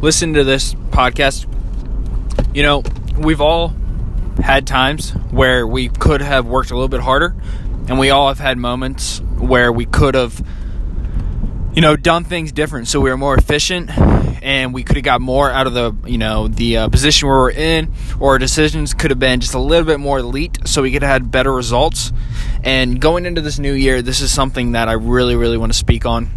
listen to this podcast, you know, we've all had times where we could have worked a little bit harder, and we all have had moments where we could have, you know, done things different so we were more efficient and we could have got more out of the, you know, the uh, position where we're in, or our decisions could have been just a little bit more elite so we could have had better results. And going into this new year, this is something that I really, really want to speak on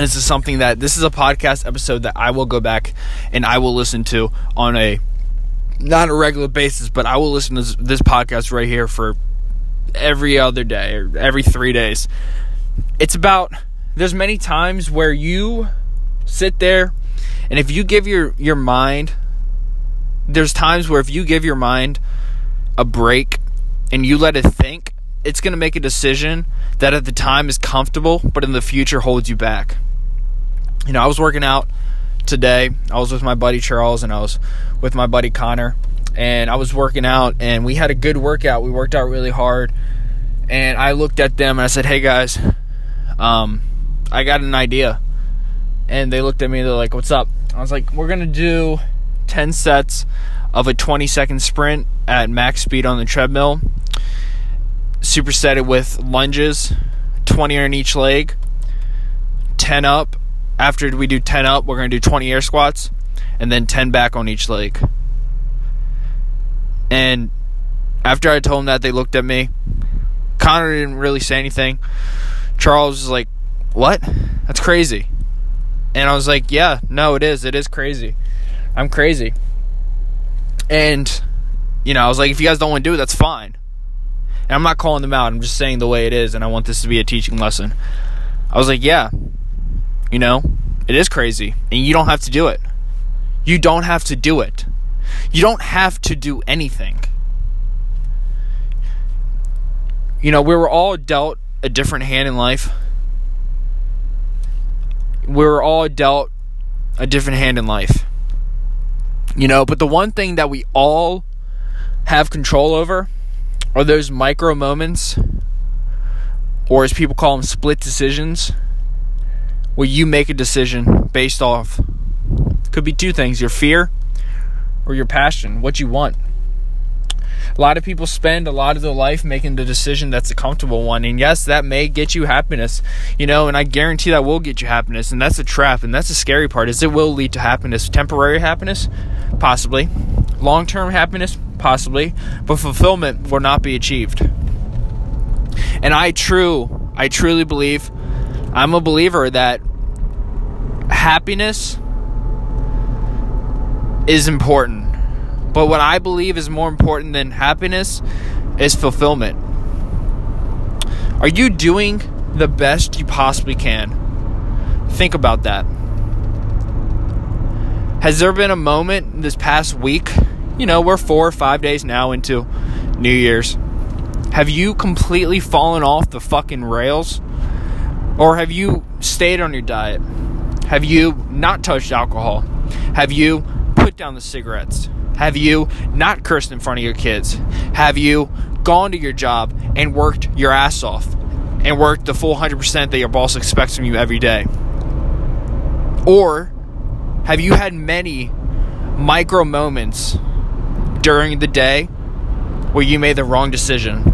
this is something that this is a podcast episode that I will go back and I will listen to on a not a regular basis, but I will listen to this, this podcast right here for every other day or every 3 days. It's about there's many times where you sit there and if you give your your mind there's times where if you give your mind a break and you let it think, it's going to make a decision that at the time is comfortable, but in the future holds you back. You know, I was working out today. I was with my buddy Charles and I was with my buddy Connor. And I was working out and we had a good workout. We worked out really hard. And I looked at them and I said, Hey guys, um, I got an idea. And they looked at me, they're like, What's up? I was like, We're gonna do 10 sets of a 20 second sprint at max speed on the treadmill superset it with lunges, 20 on each leg, 10 up. After we do 10 up, we're going to do 20 air squats, and then 10 back on each leg. And after I told them that, they looked at me. Connor didn't really say anything. Charles was like, What? That's crazy. And I was like, Yeah, no, it is. It is crazy. I'm crazy. And, you know, I was like, If you guys don't want to do it, that's fine. And I'm not calling them out. I'm just saying the way it is, and I want this to be a teaching lesson. I was like, yeah, you know, it is crazy, and you don't have to do it. You don't have to do it. You don't have to do anything. You know, we were all dealt a different hand in life. We were all dealt a different hand in life. You know, but the one thing that we all have control over are those micro moments, or as people call them, split decisions, where you make a decision based off could be two things your fear or your passion, what you want. A lot of people spend a lot of their life making the decision that's a comfortable one. And yes, that may get you happiness, you know, and I guarantee that will get you happiness. And that's a trap. And that's the scary part is it will lead to happiness. Temporary happiness, possibly. Long-term happiness, possibly. But fulfillment will not be achieved. And I true, I truly believe, I'm a believer that happiness is important. But what I believe is more important than happiness is fulfillment. Are you doing the best you possibly can? Think about that. Has there been a moment this past week? You know, we're four or five days now into New Year's. Have you completely fallen off the fucking rails? Or have you stayed on your diet? Have you not touched alcohol? Have you put down the cigarettes? Have you not cursed in front of your kids? Have you gone to your job and worked your ass off and worked the full 100% that your boss expects from you every day? Or have you had many micro moments during the day where you made the wrong decision?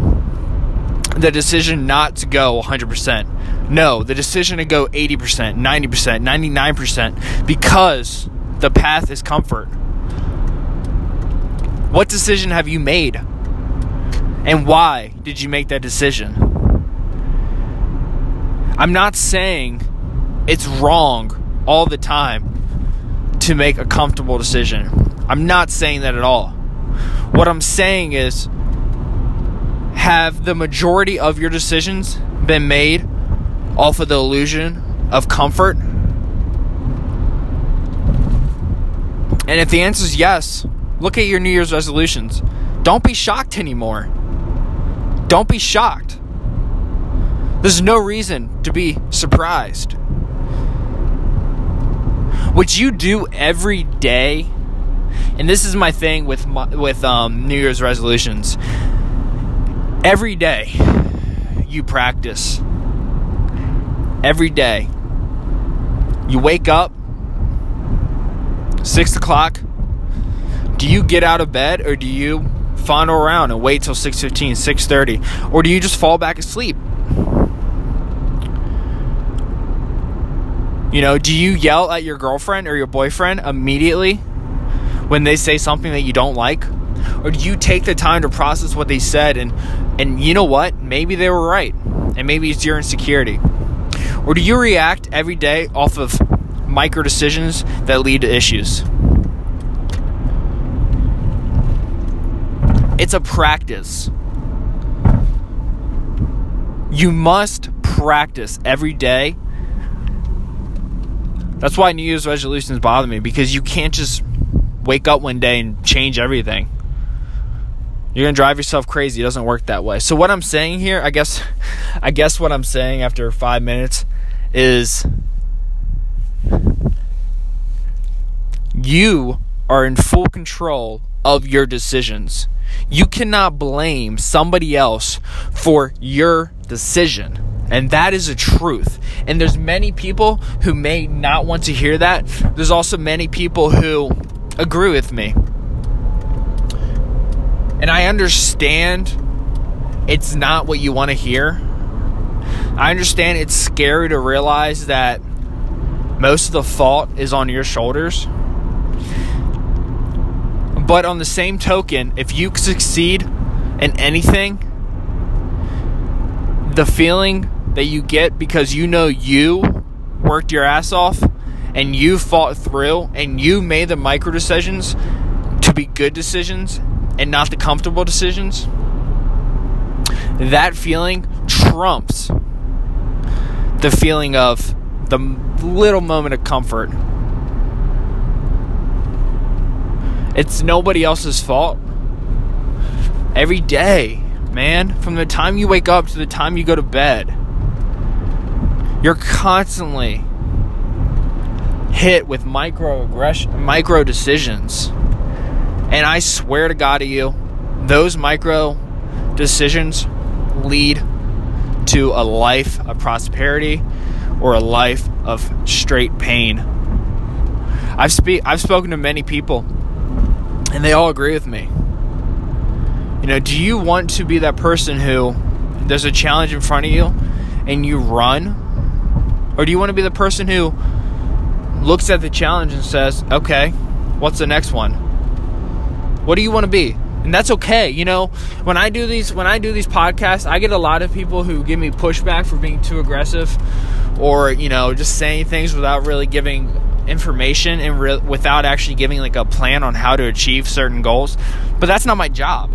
The decision not to go 100%. No, the decision to go 80%, 90%, 99% because the path is comfort. What decision have you made? And why did you make that decision? I'm not saying it's wrong all the time to make a comfortable decision. I'm not saying that at all. What I'm saying is, have the majority of your decisions been made off of the illusion of comfort? And if the answer is yes, look at your New Year's resolutions. Don't be shocked anymore. Don't be shocked. There's no reason to be surprised. What you do every day, and this is my thing with my, with um, New Year's resolutions. Every day, you practice. Every day, you wake up Six o'clock. Do you get out of bed or do you fondle around and wait till 6.15, 6.30? Or do you just fall back asleep? You know, do you yell at your girlfriend or your boyfriend immediately when they say something that you don't like? Or do you take the time to process what they said and and you know what? Maybe they were right. And maybe it's your insecurity. Or do you react every day off of micro decisions that lead to issues? It's a practice. You must practice every day. That's why New Year's resolutions bother me because you can't just wake up one day and change everything. You're gonna drive yourself crazy. It doesn't work that way. So what I'm saying here, I guess, I guess what I'm saying after five minutes is you are in full control of your decisions. You cannot blame somebody else for your decision. And that is a truth. And there's many people who may not want to hear that. There's also many people who agree with me. And I understand it's not what you want to hear. I understand it's scary to realize that most of the fault is on your shoulders. But on the same token, if you succeed in anything, the feeling that you get because you know you worked your ass off and you fought through and you made the micro decisions to be good decisions and not the comfortable decisions, that feeling trumps the feeling of the little moment of comfort. It's nobody else's fault. Every day, man, from the time you wake up to the time you go to bed, you're constantly hit with micro aggression, micro decisions. And I swear to God to you, those micro decisions lead to a life of prosperity or a life of straight pain. I've speak I've spoken to many people and they all agree with me. You know, do you want to be that person who there's a challenge in front of you and you run? Or do you want to be the person who looks at the challenge and says, "Okay, what's the next one?" What do you want to be? And that's okay. You know, when I do these when I do these podcasts, I get a lot of people who give me pushback for being too aggressive or, you know, just saying things without really giving information and re- without actually giving like a plan on how to achieve certain goals. But that's not my job.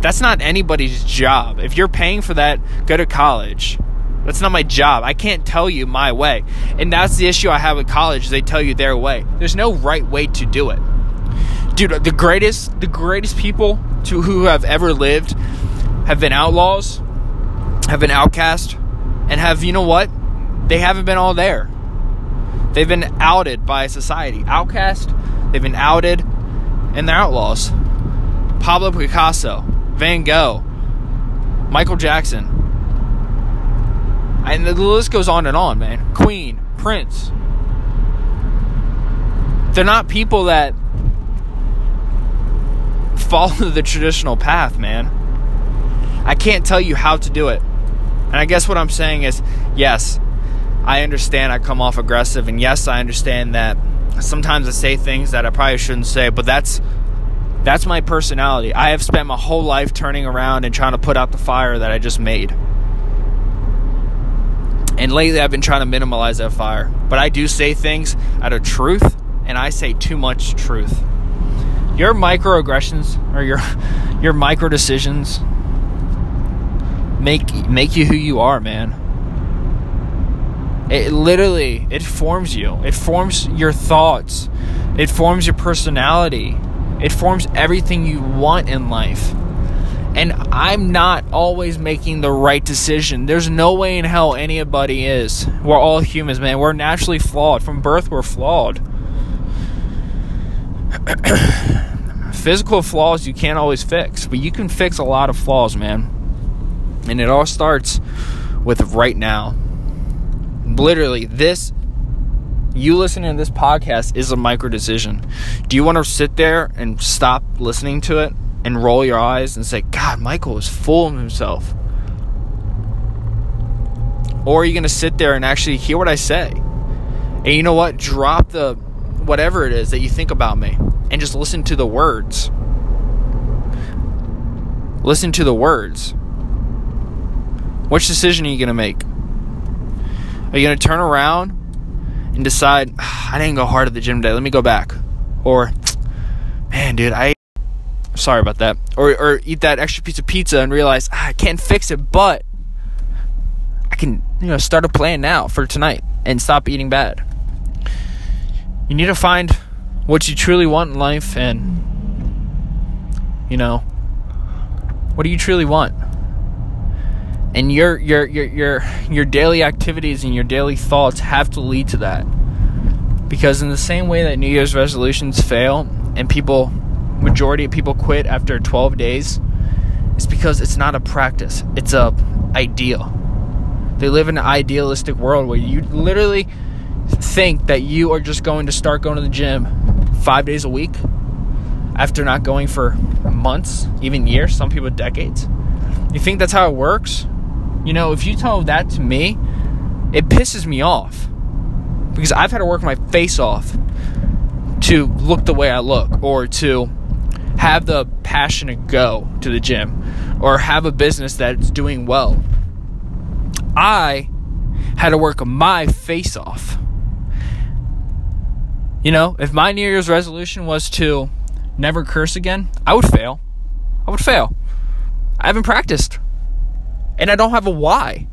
That's not anybody's job. If you're paying for that, go to college. That's not my job. I can't tell you my way. And that's the issue I have with college. They tell you their way. There's no right way to do it dude, the greatest, the greatest people to who have ever lived have been outlaws, have been outcast, and have you know what? They haven't been all there. They've been outed by society. Outcast, they've been outed, and they're outlaws. Pablo Picasso, Van Gogh, Michael Jackson. And the list goes on and on, man. Queen, Prince. They're not people that follow the traditional path, man. I can't tell you how to do it. And I guess what I'm saying is yes, I understand I come off aggressive, and yes, I understand that sometimes I say things that I probably shouldn't say, but that's that's my personality. I have spent my whole life turning around and trying to put out the fire that I just made. And lately I've been trying to minimize that fire. But I do say things out of truth, and I say too much truth your microaggressions or your your micro decisions make make you who you are, man. It literally it forms you. It forms your thoughts. It forms your personality. It forms everything you want in life. And I'm not always making the right decision. There's no way in hell anybody is. We're all humans, man. We're naturally flawed. From birth, we're flawed. physical flaws you can't always fix, but you can fix a lot of flaws, man. And it all starts with right now. Literally, this You listening to this podcast is a micro decision. Do you want to sit there and stop listening to it and roll your eyes and say, God, Michael is fooling himself? Or are you going to sit there and actually hear what I say? And you know what? Drop the whatever it is that you think about me and just listen to the words. Listen to the words. Which decision are you going to make? Are you going to turn around and decide, ah, I didn't go hard at the gym today, let me go back? Or, man, dude, I. Sorry about that. Or, or eat that extra piece of pizza and realize, ah, I can't fix it, but I can, you know, start a plan now for tonight and stop eating bad. You need to find what you truly want in life and, you know, what do you truly want? And your your your your your daily activities and your daily thoughts have to lead to that. Because in the same way that New Year's resolutions fail and people majority of people quit after 12 days, it's because it's not a practice. It's a ideal. They live in an idealistic world where you literally think that you are just going to start going to the gym 5 days a week after not going for months, even years, some people decades. You think that's how it works? You know, if you tell that to me, it pisses me off. Because I've had to work my face off to look the way I look or to have the passion to go to the gym or have a business that's doing well. I had to work my face off. You know, if my New Year's resolution was to never curse again, I would fail. I would fail. I haven't practiced. And I don't have a why.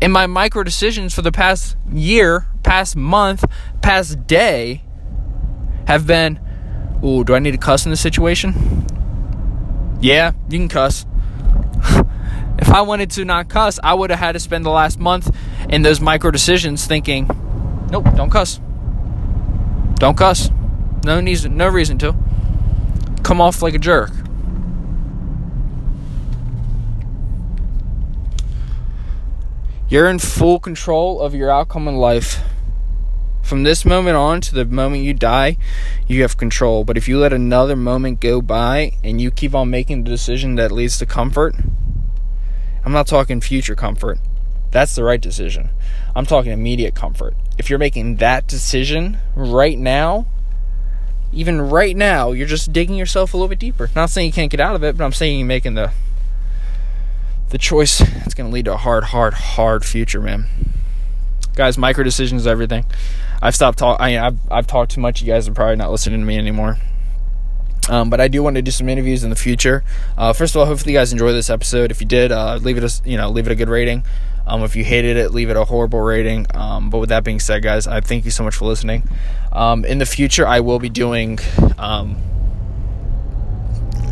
And my micro decisions for the past year, past month, past day have been ooh, do I need to cuss in this situation? Yeah, you can cuss. if I wanted to not cuss, I would have had to spend the last month in those micro decisions thinking, nope, don't cuss. Don't cuss. No reason, no reason to. Come off like a jerk. You're in full control of your outcome in life. From this moment on to the moment you die, you have control. But if you let another moment go by and you keep on making the decision that leads to comfort, I'm not talking future comfort. That's the right decision. I'm talking immediate comfort. If you're making that decision right now, even right now, you're just digging yourself a little bit deeper. Not saying you can't get out of it, but I'm saying you're making the the choice that's going to lead to a hard, hard, hard future, man. Guys, micro decisions is everything. I've stopped talking. I've I've talked too much. You guys are probably not listening to me anymore. Um, but I do want to do some interviews in the future. Uh, first of all, hopefully you guys enjoy this episode. If you did, uh, leave it a you know leave it a good rating. Um, if you hated it, leave it a horrible rating. Um, but with that being said, guys, I thank you so much for listening. Um, in the future, I will be doing. Um,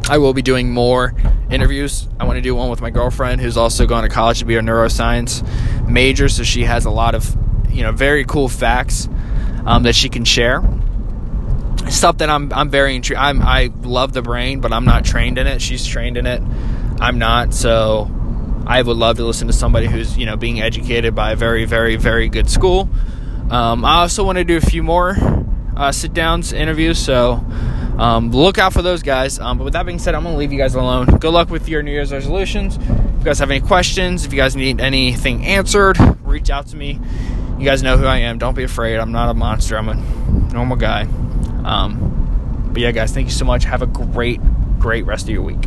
I will be doing more interviews. I want to do one with my girlfriend, who's also going to college to be a neuroscience major, so she has a lot of, you know, very cool facts um, that she can share. Stuff that I'm I'm very intrigued. I'm I love the brain, but I'm not trained in it. She's trained in it. I'm not. So I would love to listen to somebody who's you know being educated by a very very very good school. Um, I also want to do a few more uh, sit downs interviews, so um, look out for those guys. Um, but with that being said, I'm gonna leave you guys alone. Good luck with your New Year's resolutions. If you guys have any questions, if you guys need anything answered, reach out to me. You guys know who I am. Don't be afraid. I'm not a monster. I'm a normal guy. Um, but yeah, guys, thank you so much. Have a great, great rest of your week.